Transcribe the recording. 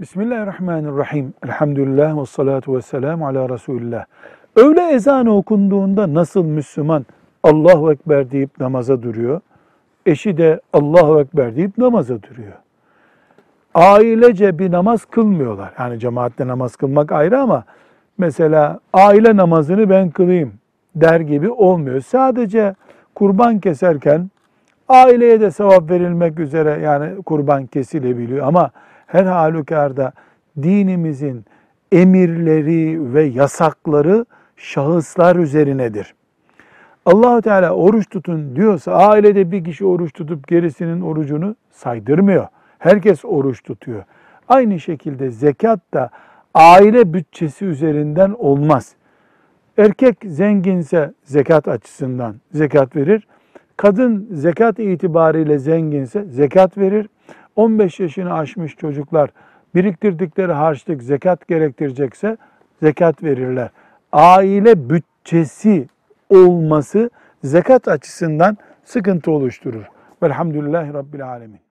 Bismillahirrahmanirrahim. Elhamdülillah ve salatu ve selamu ala Resulillah. Öğle ezanı okunduğunda nasıl Müslüman Allahu Ekber deyip namaza duruyor? Eşi de Allahu Ekber deyip namaza duruyor. Ailece bir namaz kılmıyorlar. Yani cemaatle namaz kılmak ayrı ama mesela aile namazını ben kılayım der gibi olmuyor. Sadece kurban keserken aileye de sevap verilmek üzere yani kurban kesilebiliyor ama her halükarda dinimizin emirleri ve yasakları şahıslar üzerinedir. Allahu Teala oruç tutun diyorsa ailede bir kişi oruç tutup gerisinin orucunu saydırmıyor. Herkes oruç tutuyor. Aynı şekilde zekat da aile bütçesi üzerinden olmaz. Erkek zenginse zekat açısından zekat verir. Kadın zekat itibariyle zenginse zekat verir. 15 yaşını aşmış çocuklar biriktirdikleri harçlık zekat gerektirecekse zekat verirler. Aile bütçesi olması zekat açısından sıkıntı oluşturur. Velhamdülillahi Rabbil Alemin.